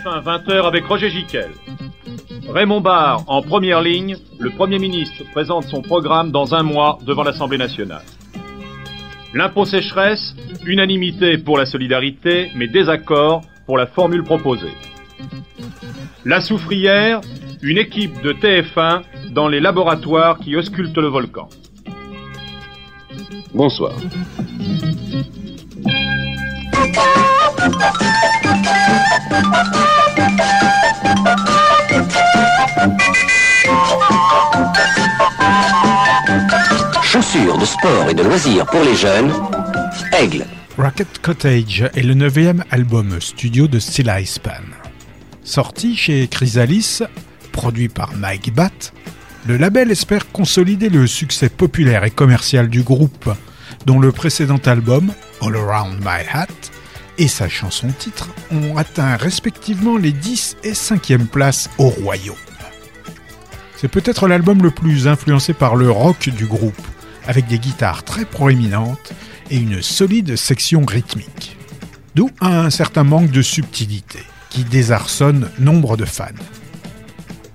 TF1 20h avec Roger Giquel. Raymond Barre en première ligne, le Premier ministre présente son programme dans un mois devant l'Assemblée nationale. L'impôt sécheresse, unanimité pour la solidarité, mais désaccord pour la formule proposée. La soufrière, une équipe de TF1 dans les laboratoires qui auscultent le volcan. Bonsoir. Chaussures de sport et de loisirs pour les jeunes, Aigle. Rocket Cottage est le neuvième album studio de Stella Span. Sorti chez Chrysalis, produit par Mike Batt, le label espère consolider le succès populaire et commercial du groupe, dont le précédent album, All Around My Hat, et sa chanson titre ont atteint respectivement les 10 et 5e places au royaume. C'est peut-être l'album le plus influencé par le rock du groupe, avec des guitares très proéminentes et une solide section rythmique. D'où un certain manque de subtilité, qui désarçonne nombre de fans.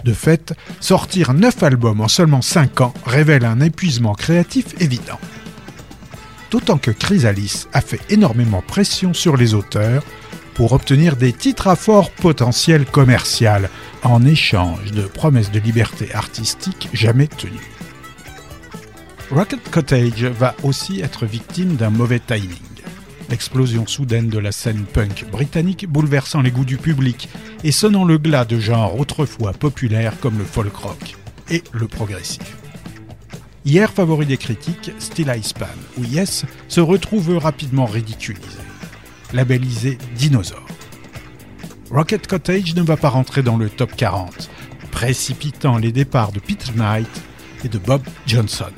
De fait, sortir 9 albums en seulement 5 ans révèle un épuisement créatif évident. D'autant que Chrysalis a fait énormément pression sur les auteurs pour obtenir des titres à fort potentiel commercial en échange de promesses de liberté artistique jamais tenues. Rocket Cottage va aussi être victime d'un mauvais timing. L'explosion soudaine de la scène punk britannique bouleversant les goûts du public et sonnant le glas de genres autrefois populaires comme le folk rock et le progressif. Hier favori des critiques, Still I Span ou Yes se retrouve rapidement ridiculisé, labellisé dinosaure. Rocket Cottage ne va pas rentrer dans le top 40, précipitant les départs de Peter Knight et de Bob Johnson.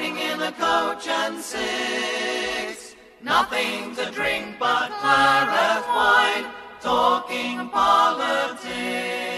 Riding in a coach and six. Nothing to drink but claret wine, talking politics.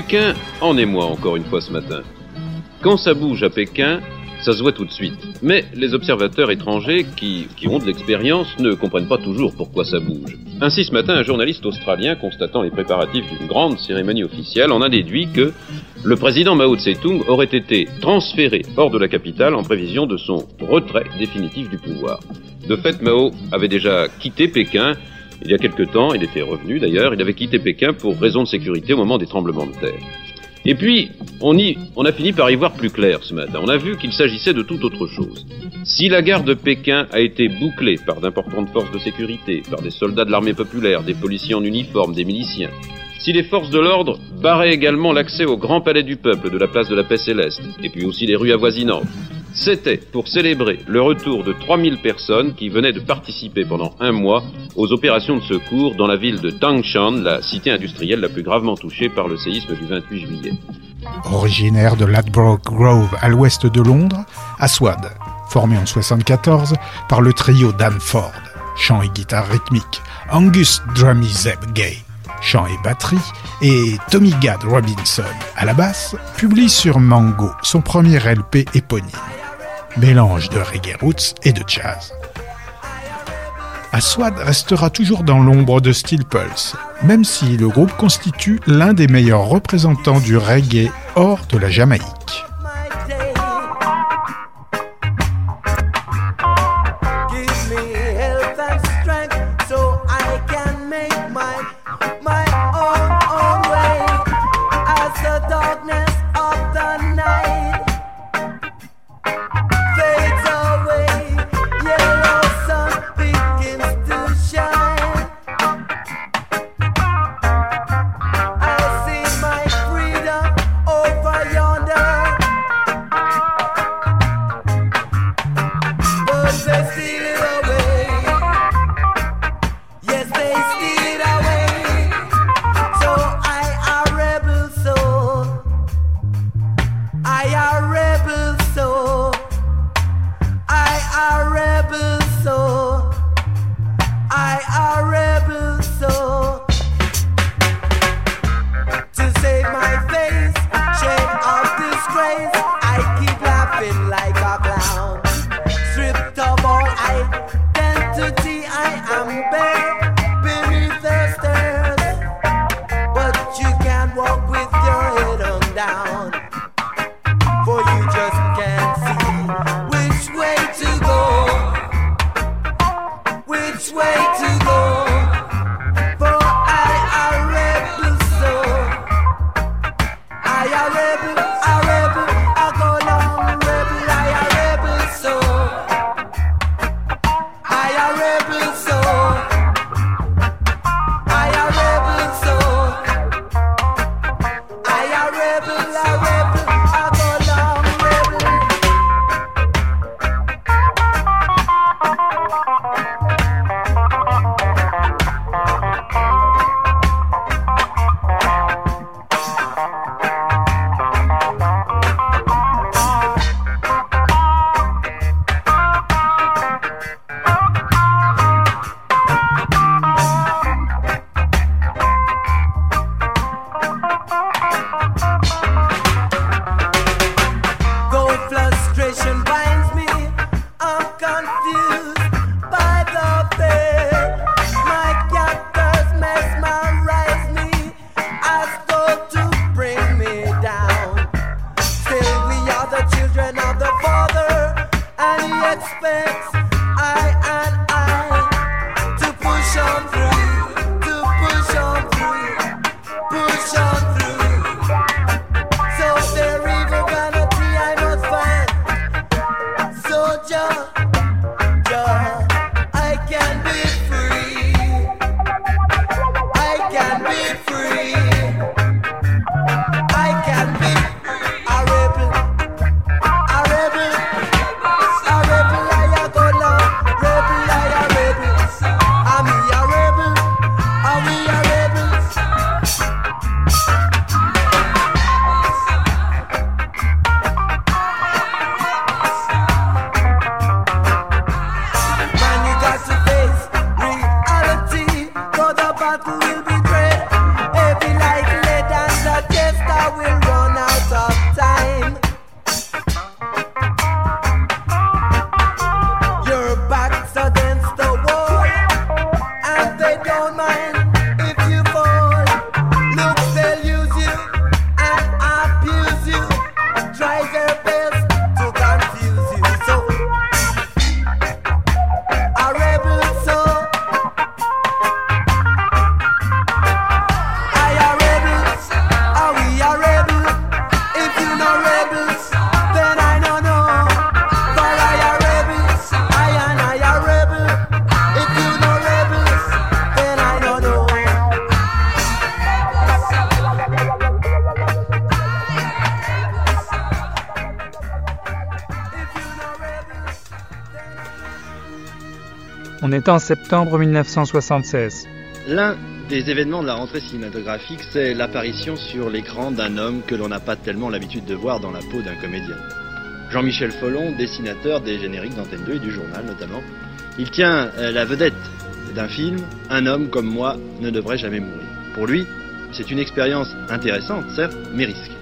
Pékin en émoi encore une fois ce matin. Quand ça bouge à Pékin, ça se voit tout de suite. Mais les observateurs étrangers qui, qui ont de l'expérience ne comprennent pas toujours pourquoi ça bouge. Ainsi, ce matin, un journaliste australien, constatant les préparatifs d'une grande cérémonie officielle, en a déduit que le président Mao Tse-tung aurait été transféré hors de la capitale en prévision de son retrait définitif du pouvoir. De fait, Mao avait déjà quitté Pékin il y a quelque temps, il était revenu d'ailleurs, il avait quitté Pékin pour raison de sécurité au moment des tremblements de terre. Et puis, on, on a fini par y voir plus clair ce matin. On a vu qu'il s'agissait de toute autre chose. Si la gare de Pékin a été bouclée par d'importantes forces de sécurité, par des soldats de l'armée populaire, des policiers en uniforme, des miliciens, si les forces de l'ordre barraient également l'accès au grand palais du peuple de la place de la paix céleste, et puis aussi les rues avoisinantes, c'était pour célébrer le retour de 3000 personnes qui venaient de participer pendant un mois aux opérations de secours dans la ville de Tangshan, la cité industrielle la plus gravement touchée par le séisme du 28 juillet. Originaire de Ladbroke Grove à l'ouest de Londres, Aswad, formé en 74 par le trio Dan Ford, chant et guitare rythmique, Angus Drummy Zeb Gay, chant et batterie, et Tommy Gad Robinson à la basse, publie sur Mango son premier LP éponyme mélange de reggae roots et de jazz. Aswad restera toujours dans l'ombre de Steel Pulse, même si le groupe constitue l'un des meilleurs représentants du reggae hors de la Jamaïque. Est en septembre 1976. L'un des événements de la rentrée cinématographique, c'est l'apparition sur l'écran d'un homme que l'on n'a pas tellement l'habitude de voir dans la peau d'un comédien. Jean-Michel Follon, dessinateur des génériques d'Antenne 2 et du journal notamment, il tient euh, la vedette d'un film, Un homme comme moi ne devrait jamais mourir. Pour lui, c'est une expérience intéressante, certes, mais risquée.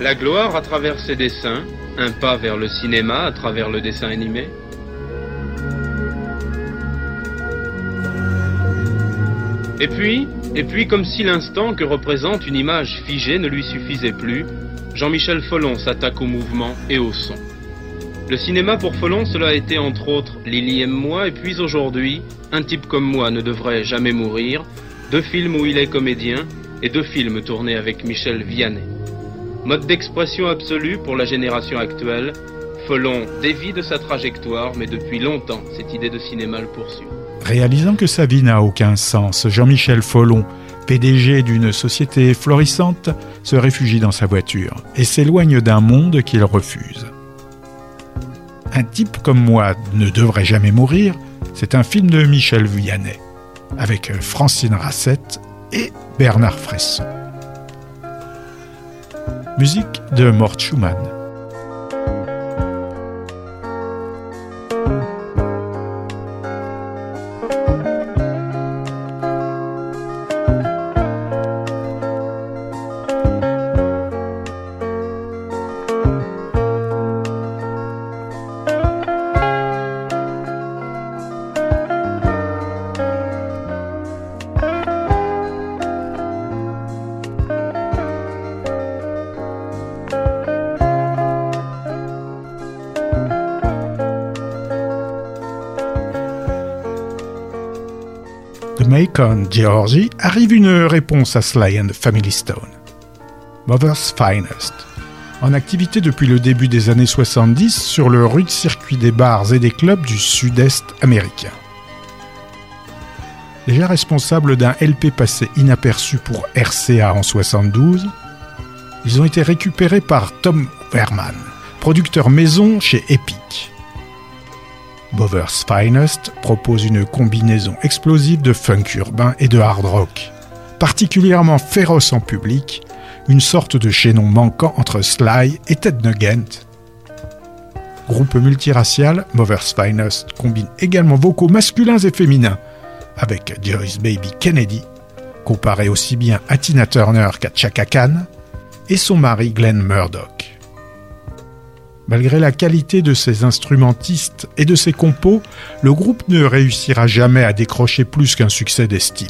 La gloire à travers ses dessins, un pas vers le cinéma à travers le dessin animé. Et puis, et puis comme si l'instant que représente une image figée ne lui suffisait plus, Jean-Michel Follon s'attaque au mouvement et au son. Le cinéma pour Follon, cela a été entre autres Lily aime moi, et puis aujourd'hui, Un type comme moi ne devrait jamais mourir, deux films où il est comédien, et deux films tournés avec Michel Vianney. Mode d'expression absolu pour la génération actuelle, Follon dévie de sa trajectoire, mais depuis longtemps, cette idée de cinéma le poursuit. Réalisant que sa vie n'a aucun sens, Jean-Michel Follon, PDG d'une société florissante, se réfugie dans sa voiture et s'éloigne d'un monde qu'il refuse. Un type comme moi ne devrait jamais mourir, c'est un film de Michel Vianney, avec Francine Rassette et Bernard Fresson. Musique de Mort Schumann. Georgie, arrive une réponse à Sly and Family Stone. Mother's Finest. En activité depuis le début des années 70 sur le rude circuit des bars et des clubs du sud-est américain. Déjà responsable d'un LP passé inaperçu pour RCA en 72, ils ont été récupérés par Tom Verman, producteur maison chez Epic. Bover's Finest propose une combinaison explosive de funk urbain et de hard rock, particulièrement féroce en public, une sorte de chaînon manquant entre Sly et Ted Nugent. Groupe multiracial, Bover's Finest combine également vocaux masculins et féminins, avec Joyce Baby Kennedy, comparé aussi bien à Tina Turner qu'à Chaka Khan, et son mari Glenn Murdoch. Malgré la qualité de ses instrumentistes et de ses compos, le groupe ne réussira jamais à décrocher plus qu'un succès d'estime.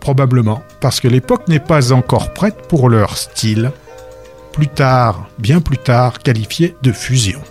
Probablement parce que l'époque n'est pas encore prête pour leur style, plus tard, bien plus tard, qualifié de fusion.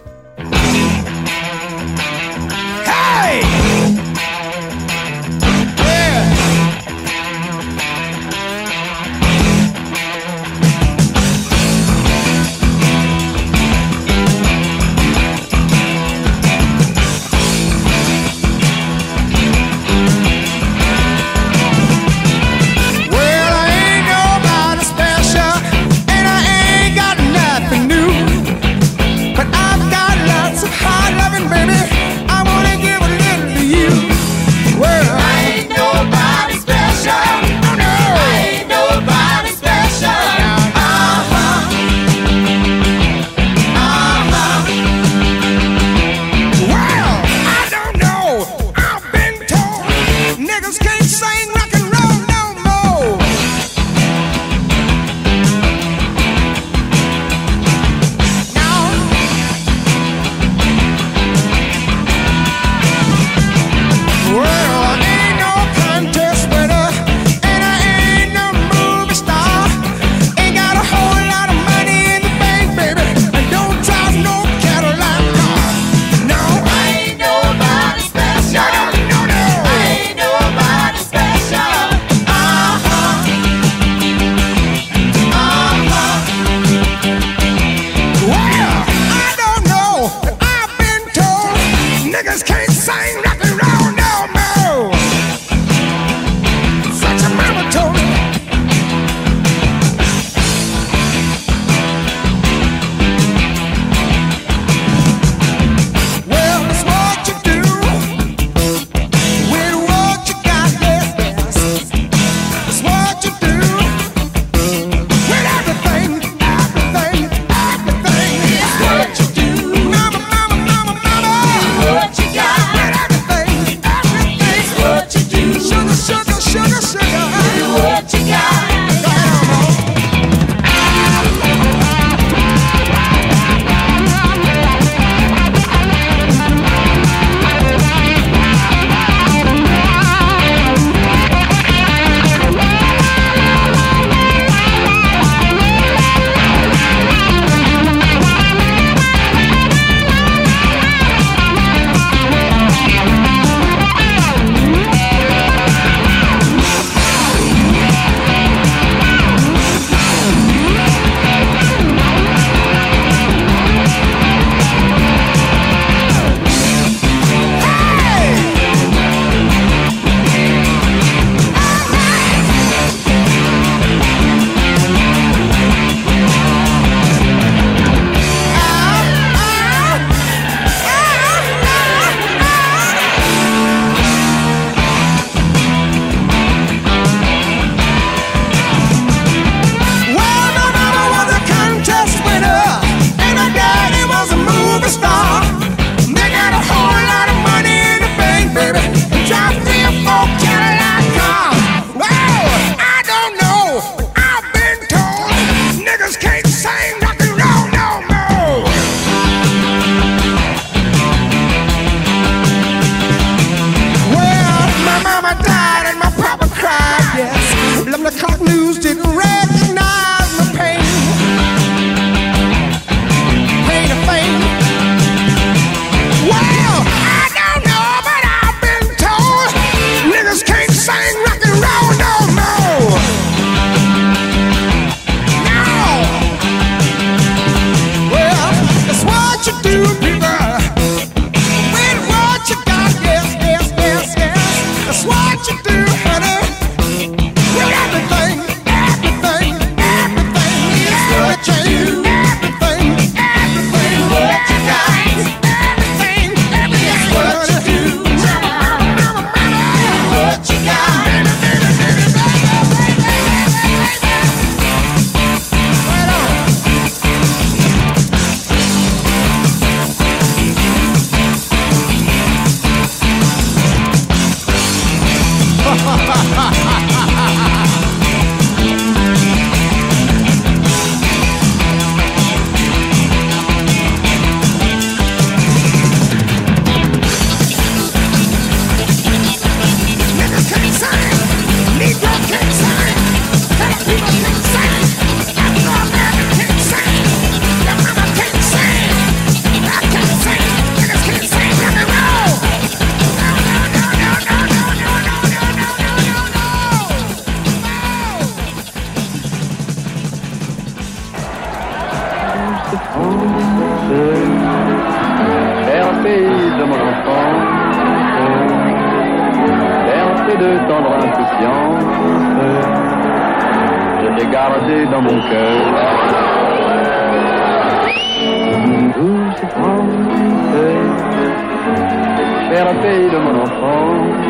Pays de mon enfance,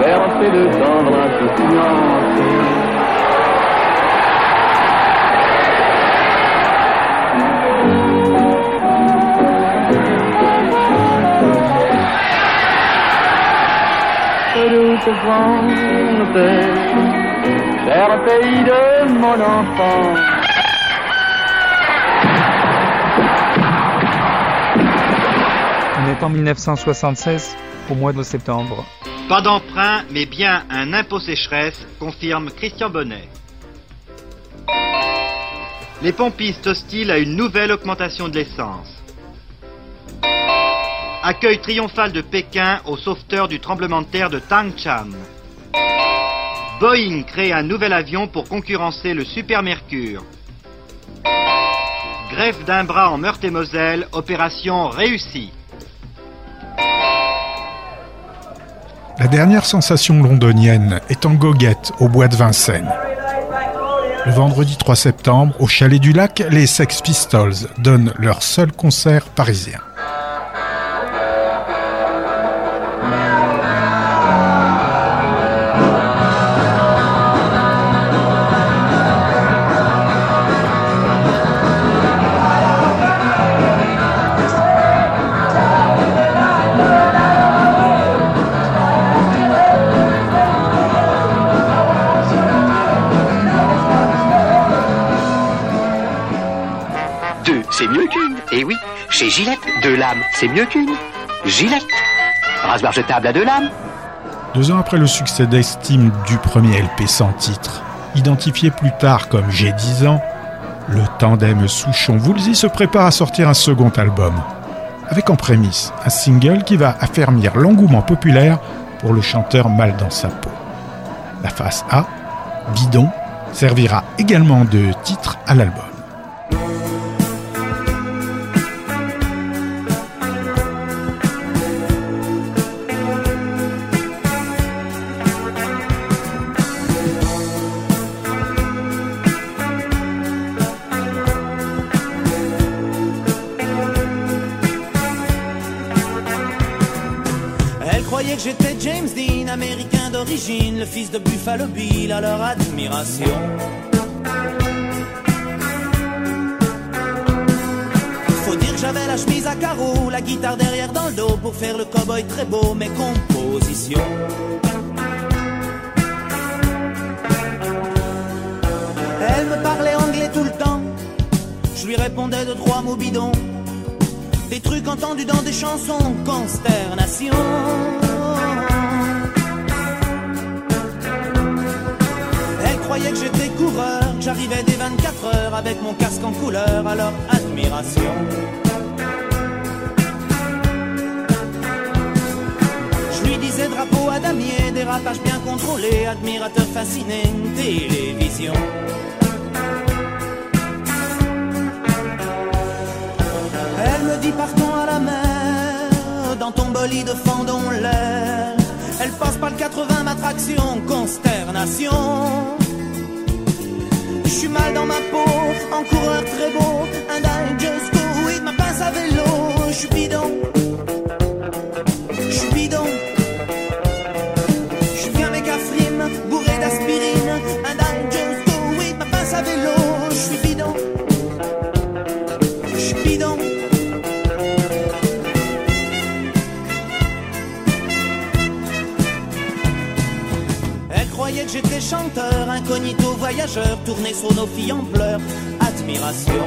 bercé de tendre insouciance. douce France, cher pays de mon enfance. En 1976, au mois de septembre. Pas d'emprunt, mais bien un impôt sécheresse, confirme Christian Bonnet. Les pompistes hostiles à une nouvelle augmentation de l'essence. Accueil triomphal de Pékin aux sauveteurs du tremblement de terre de Tangcham. Boeing crée un nouvel avion pour concurrencer le Super Mercure. Greffe d'un bras en Meurthe-et-Moselle, opération réussie. La dernière sensation londonienne est en goguette au bois de Vincennes. Le vendredi 3 septembre, au Chalet du Lac, les Sex Pistols donnent leur seul concert parisien. Chez Gillette, deux lames, c'est mieux qu'une. Gillette. Rasoir jetable à deux lames. Deux ans après le succès d'estime du premier LP sans titre, identifié plus tard comme J'ai 10 ans, le tandem Souchon-Woolsey se prépare à sortir un second album, avec en prémisse un single qui va affermir l'engouement populaire pour le chanteur mal dans sa peau. La face A, Bidon, servira également de titre à l'album. Lui répondais de trois mots bidons. Des trucs entendus dans des chansons, consternation. Elle croyait que j'étais coureur, j'arrivais des 24 heures avec mon casque en couleur, alors admiration. Je lui disais drapeau à damier, dérapage bien contrôlé, admirateur fasciné, télévision. Dit partons à la mer, dans ton bolide fendons l'air. Elle passe par le 80 ma traction, consternation. Je suis mal dans ma peau, en coureur très beau, un just go with ma pince à vélo. Je suis bidon, croyait que j'étais chanteur, incognito voyageur, tourné sur nos filles en pleurs, admiration.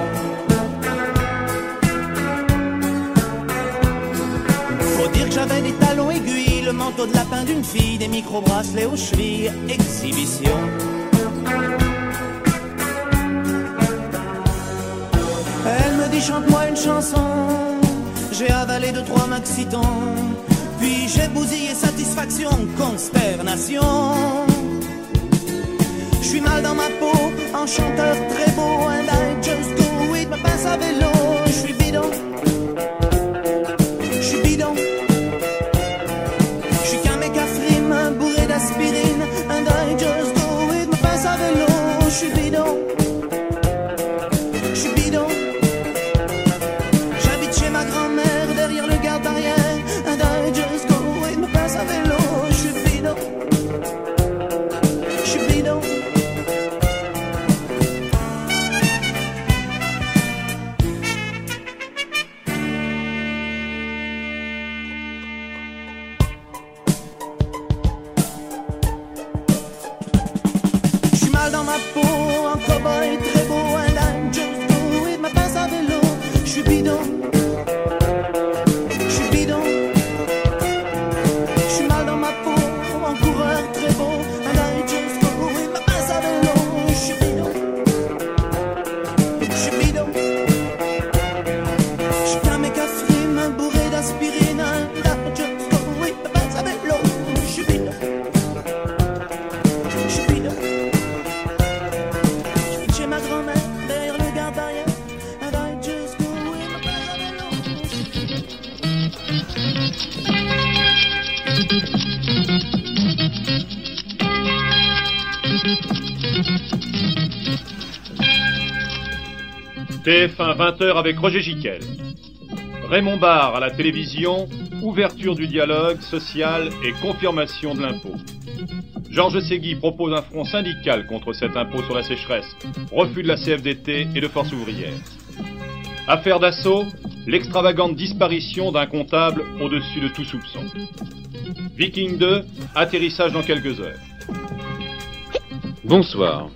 Faut dire que j'avais des talons aiguilles, le manteau de lapin d'une fille, des micro-bracelets aux chevilles, exhibition. Elle me dit chante-moi une chanson, j'ai avalé deux trois maxitons, puis j'ai bousillé satisfaction, consternation. Suis mal dans ma peau, un chanteur très beau, and I just go with ma pince à vélo. Je suis bidon, 20h avec Roger Giquel. Raymond Barre à la télévision, ouverture du dialogue social et confirmation de l'impôt. Georges Segui propose un front syndical contre cet impôt sur la sécheresse, refus de la CFDT et de Force ouvrière. Affaire d'assaut, l'extravagante disparition d'un comptable au-dessus de tout soupçon. Viking 2, atterrissage dans quelques heures. Bonsoir.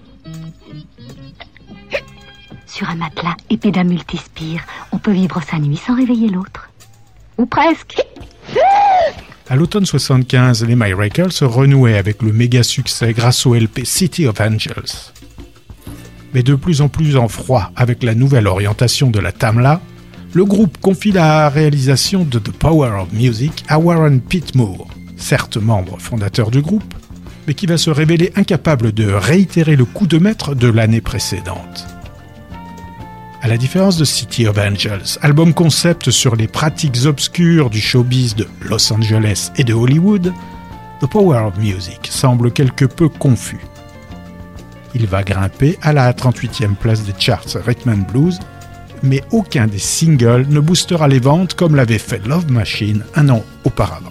Sur un matelas épais d'un multispire, on peut vivre sa nuit sans réveiller l'autre. Ou presque. À l'automne 75, les My se renouaient avec le méga succès grâce au LP City of Angels. Mais de plus en plus en froid avec la nouvelle orientation de la Tamla, le groupe confie la réalisation de The Power of Music à Warren Pitmore, certes membre fondateur du groupe, mais qui va se révéler incapable de réitérer le coup de maître de l'année précédente. À la différence de City of Angels, album concept sur les pratiques obscures du showbiz de Los Angeles et de Hollywood, The Power of Music semble quelque peu confus. Il va grimper à la 38e place des charts Rhythm and Blues, mais aucun des singles ne boostera les ventes comme l'avait fait Love Machine un an auparavant.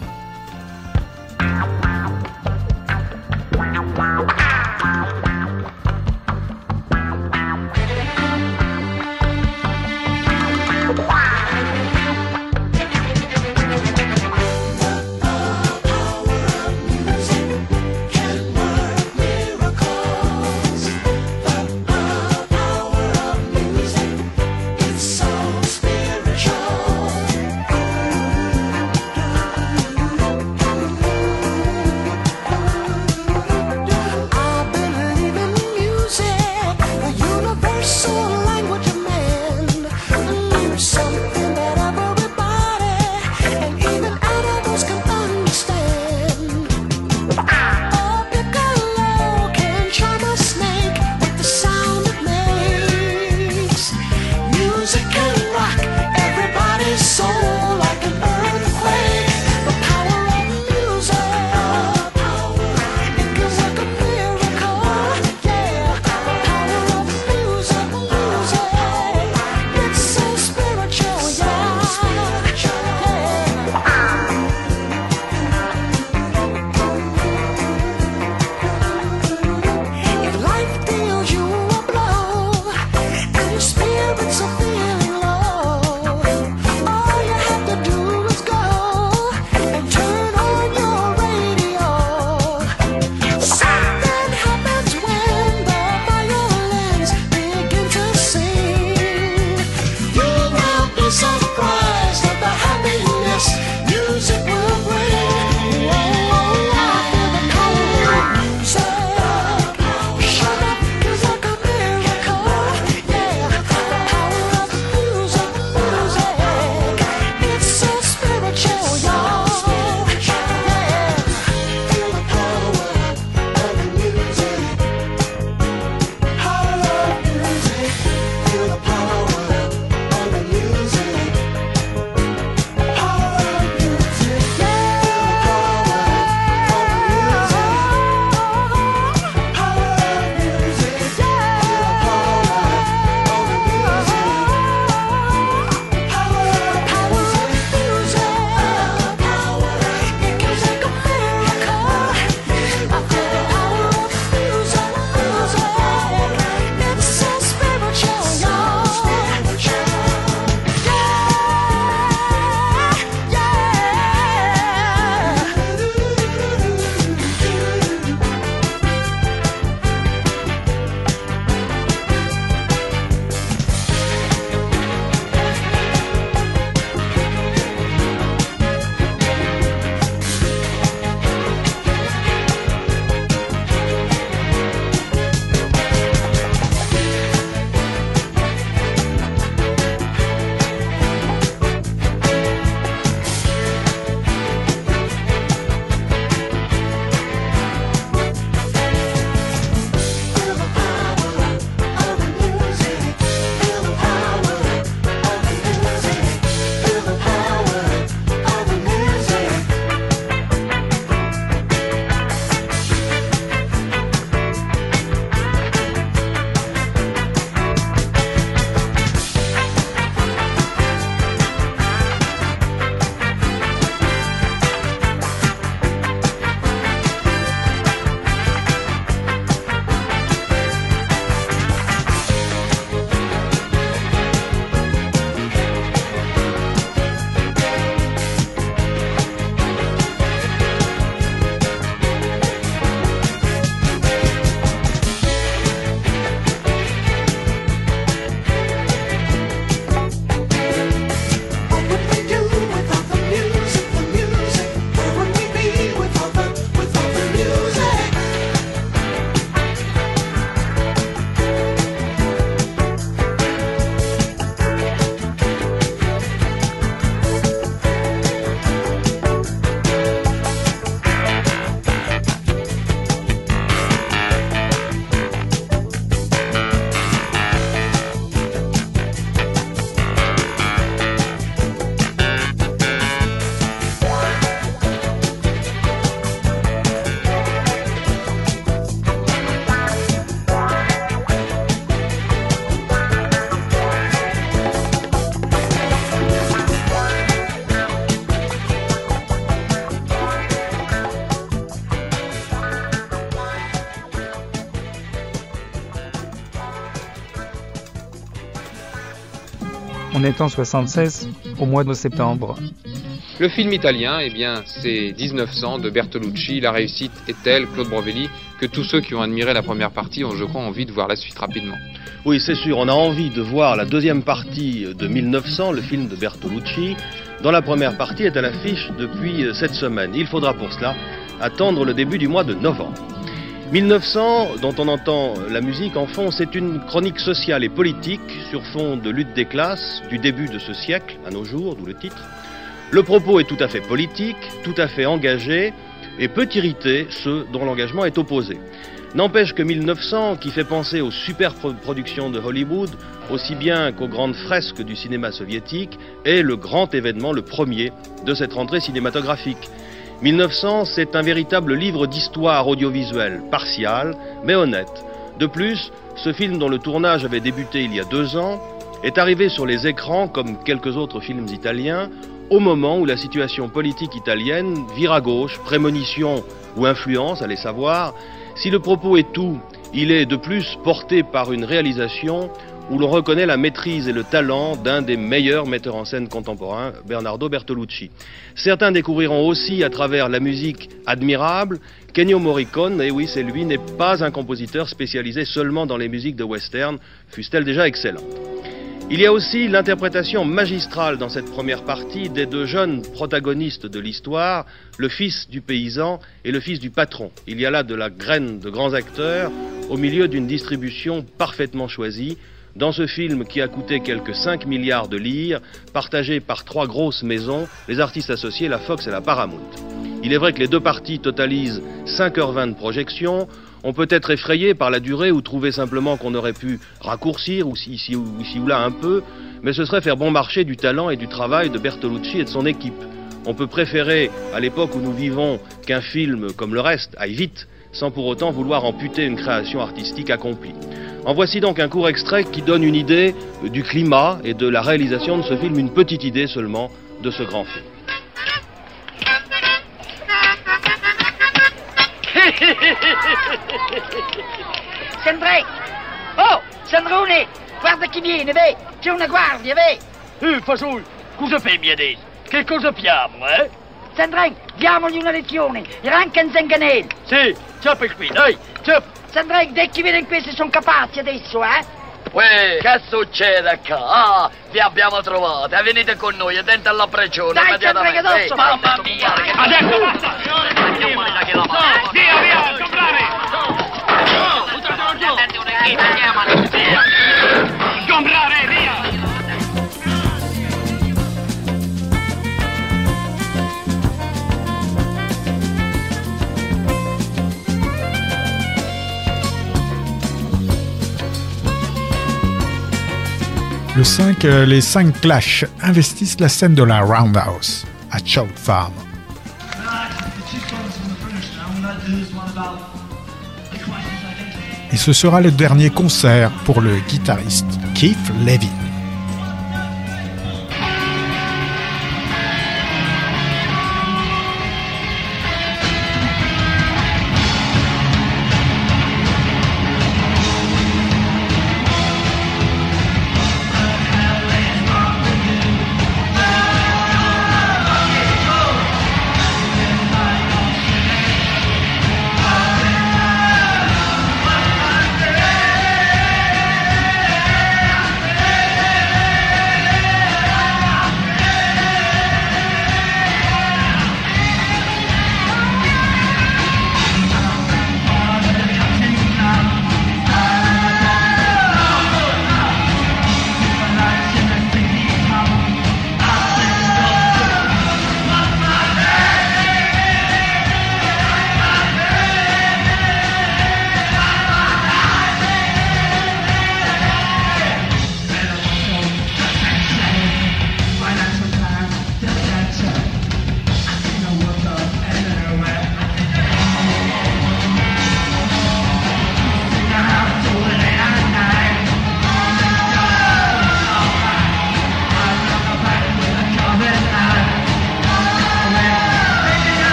En 76 au mois de septembre. Le film italien, eh bien, c'est 1900 de Bertolucci. La réussite est telle, Claude Brovelli, que tous ceux qui ont admiré la première partie ont, je crois, envie de voir la suite rapidement. Oui, c'est sûr, on a envie de voir la deuxième partie de 1900, le film de Bertolucci, dont la première partie est à l'affiche depuis cette semaine. Il faudra pour cela attendre le début du mois de novembre. 1900, dont on entend la musique en fond, c'est une chronique sociale et politique sur fond de lutte des classes du début de ce siècle à nos jours, d'où le titre. Le propos est tout à fait politique, tout à fait engagé et peut irriter ceux dont l'engagement est opposé. N'empêche que 1900, qui fait penser aux super-productions de Hollywood, aussi bien qu'aux grandes fresques du cinéma soviétique, est le grand événement, le premier de cette rentrée cinématographique. 1900, c'est un véritable livre d'histoire audiovisuelle, partial, mais honnête. De plus, ce film dont le tournage avait débuté il y a deux ans est arrivé sur les écrans, comme quelques autres films italiens, au moment où la situation politique italienne vire à gauche, prémonition ou influence, allez savoir. Si le propos est tout, il est de plus porté par une réalisation où l'on reconnaît la maîtrise et le talent d'un des meilleurs metteurs en scène contemporains, Bernardo Bertolucci. Certains découvriront aussi à travers la musique admirable qu'Ennio Morricone, et oui c'est lui, n'est pas un compositeur spécialisé seulement dans les musiques de western, fussent-elles déjà excellentes. Il y a aussi l'interprétation magistrale dans cette première partie des deux jeunes protagonistes de l'histoire, le fils du paysan et le fils du patron. Il y a là de la graine de grands acteurs au milieu d'une distribution parfaitement choisie, dans ce film qui a coûté quelques 5 milliards de lire, partagé par trois grosses maisons, les artistes associés, la Fox et la Paramount. Il est vrai que les deux parties totalisent 5h20 de projection. On peut être effrayé par la durée ou trouver simplement qu'on aurait pu raccourcir ou ici ou, ici ou là un peu, mais ce serait faire bon marché du talent et du travail de Bertolucci et de son équipe. On peut préférer, à l'époque où nous vivons, qu'un film comme le reste aille vite, sans pour autant vouloir amputer une création artistique accomplie. En voici donc un court extrait qui donne une idée du climat et de la réalisation de ce film, une petite idée seulement de ce grand film. Sandré! Oh, Sandrone! Guarda chi viene, beh! C'è una guardia, beh! Eh, fagioli, cosa fai adesso? Che cosa piamo, eh? Sandrine, diamogli una lezione! Rancan Zanganel! Sì, ciappa qui, dai, ciappa! Sandrine, dai chi viene in questi sono capaci adesso, eh? Uè, che succede qua? Ah, vi abbiamo trovati, venite con noi, dentro alla prigione Dai, immediatamente. Sandra, che adesso Eh, va. Mamma mia, che Adesso basta! Via, via, comprare! Buttato giù! Comprare, via! Le 5, euh, les 5 Clash investissent la scène de la Roundhouse à Chow Farm. Et ce sera le dernier concert pour le guitariste Keith Levin.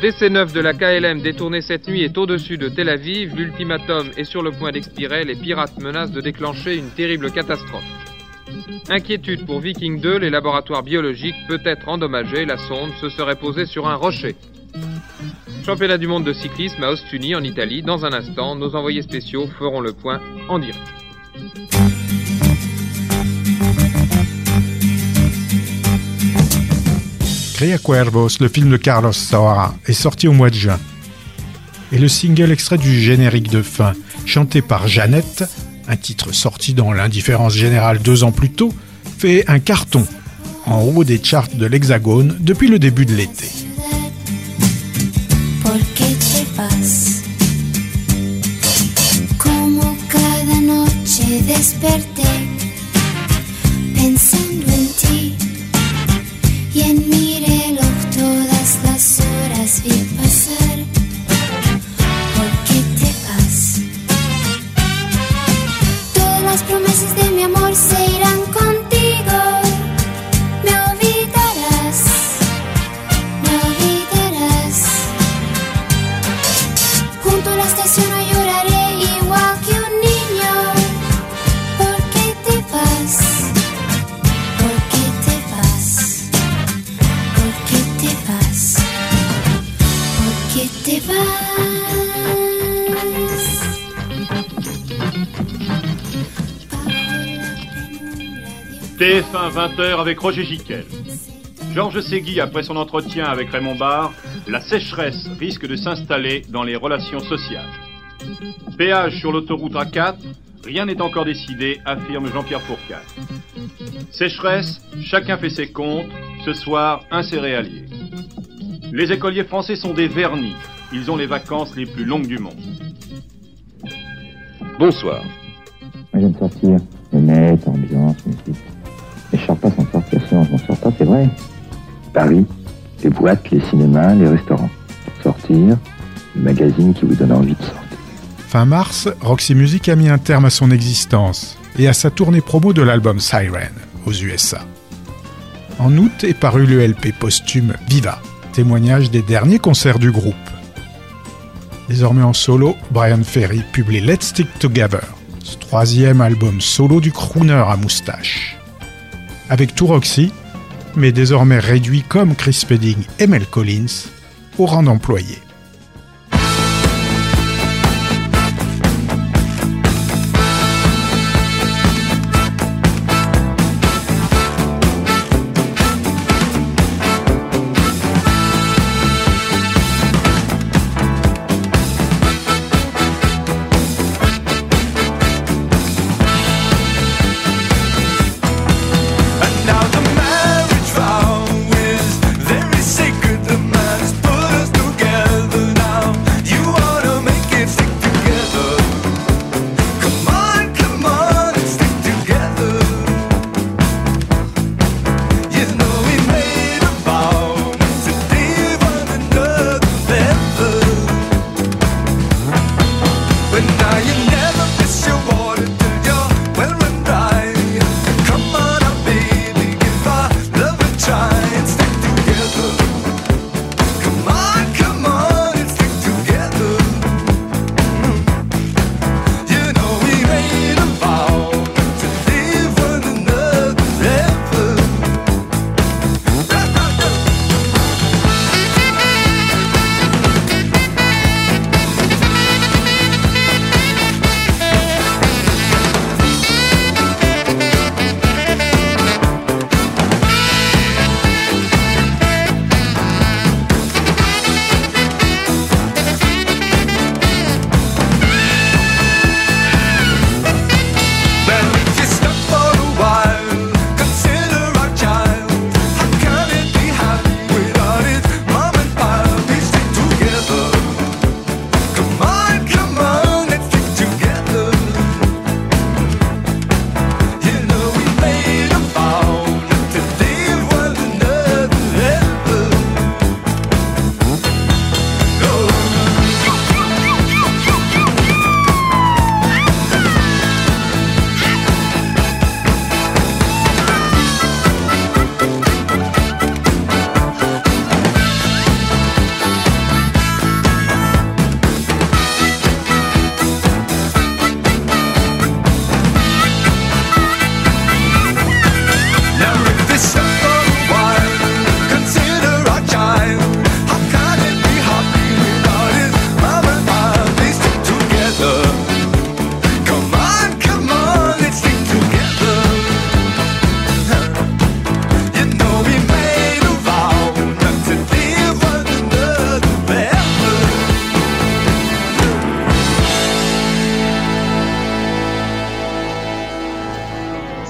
DC-9 de la KLM détourné cette nuit est au-dessus de Tel Aviv. L'ultimatum est sur le point d'expirer. Les pirates menacent de déclencher une terrible catastrophe. Inquiétude pour Viking 2, les laboratoires biologiques peut être endommagés. La sonde se serait posée sur un rocher. Championnat du monde de cyclisme à Ostuni en Italie. Dans un instant, nos envoyés spéciaux feront le point en direct. Cria Cuervos, le film de Carlos Saura, est sorti au mois de juin. Et le single extrait du générique de fin, chanté par Jeannette, un titre sorti dans l'indifférence générale deux ans plus tôt, fait un carton en haut des charts de l'Hexagone depuis le début de l'été. ¿Por 20h avec Roger Giquel. Georges Segui, après son entretien avec Raymond Barre, la sécheresse risque de s'installer dans les relations sociales. Péage sur l'autoroute A4, rien n'est encore décidé, affirme Jean-Pierre Fourcade. Sécheresse, chacun fait ses comptes, ce soir un céréalier. Les écoliers français sont des vernis, ils ont les vacances les plus longues du monde. Bonsoir. Moi j'aime sortir. Fenêtre, ambiance, musique. Sors pas c'est vrai. Paris, les boîtes, les cinémas, les restaurants. Sortir, les magazines qui vous donnent envie de sortir. Fin mars, Roxy Music a mis un terme à son existence et à sa tournée promo de l'album Siren aux USA. En août est paru le LP posthume Viva, témoignage des derniers concerts du groupe. Désormais en solo, Brian Ferry publie Let's Stick Together, ce troisième album solo du crooner à moustache. Avec tout Roxy, mais désormais réduit comme Chris Spedding et Mel Collins au rang d'employé.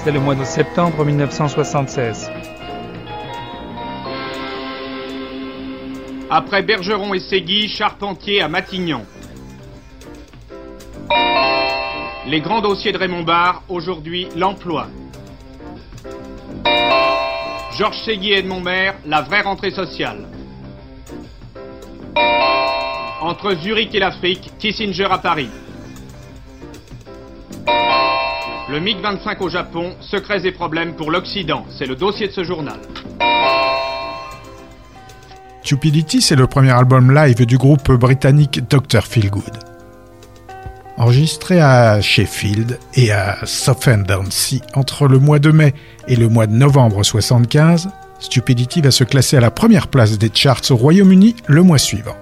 C'était le mois de septembre 1976. Après Bergeron et Ségui, Charpentier à Matignon. Les grands dossiers de Raymond Barre, aujourd'hui l'emploi. Georges Ségui et Edmond Maire, la vraie rentrée sociale. Entre Zurich et l'Afrique, Kissinger à Paris. Le MiG-25 au Japon, secrets et problèmes pour l'Occident. C'est le dossier de ce journal. Stupidity, c'est le premier album live du groupe britannique Dr. Feelgood. Enregistré à Sheffield et à Southend-on-Sea entre le mois de mai et le mois de novembre 75, Stupidity va se classer à la première place des charts au Royaume-Uni le mois suivant.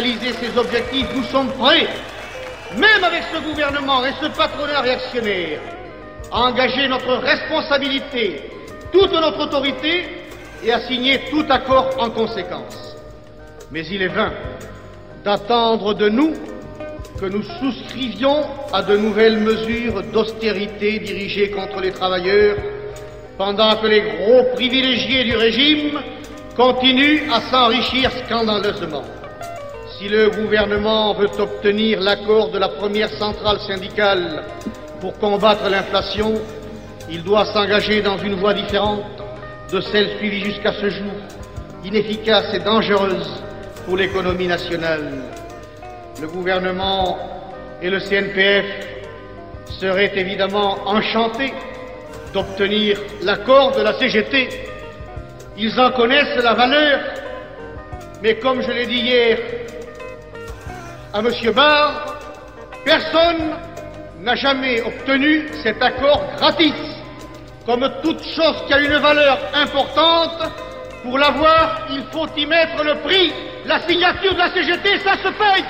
Réaliser ces objectifs, nous sommes prêts, même avec ce gouvernement et ce patronat réactionnaire, à engager notre responsabilité, toute notre autorité et à signer tout accord en conséquence. Mais il est vain d'attendre de nous que nous souscrivions à de nouvelles mesures d'austérité dirigées contre les travailleurs, pendant que les gros privilégiés du régime continuent à s'enrichir scandaleusement. Si le gouvernement veut obtenir l'accord de la première centrale syndicale pour combattre l'inflation, il doit s'engager dans une voie différente de celle suivie jusqu'à ce jour, inefficace et dangereuse pour l'économie nationale. Le gouvernement et le CNPF seraient évidemment enchantés d'obtenir l'accord de la CGT. Ils en connaissent la valeur, mais comme je l'ai dit hier à M. Barr, personne n'a jamais obtenu cet accord gratis. Comme toute chose qui a une valeur importante, pour l'avoir, il faut y mettre le prix. La signature de la CGT, ça se paye.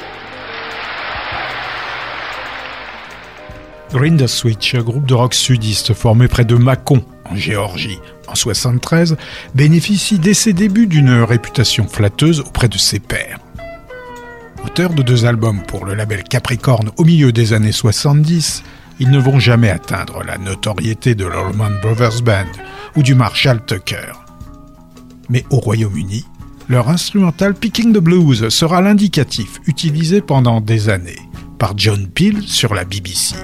Grinder Switch, groupe de rock sudiste formé près de Mâcon, en Géorgie, en 73, bénéficie dès ses débuts d'une réputation flatteuse auprès de ses pairs. Auteur de deux albums pour le label Capricorn au milieu des années 70, ils ne vont jamais atteindre la notoriété de l'Allman Brothers Band ou du Marshall Tucker. Mais au Royaume-Uni, leur instrumental Picking the Blues sera l'indicatif utilisé pendant des années par John Peel sur la BBC.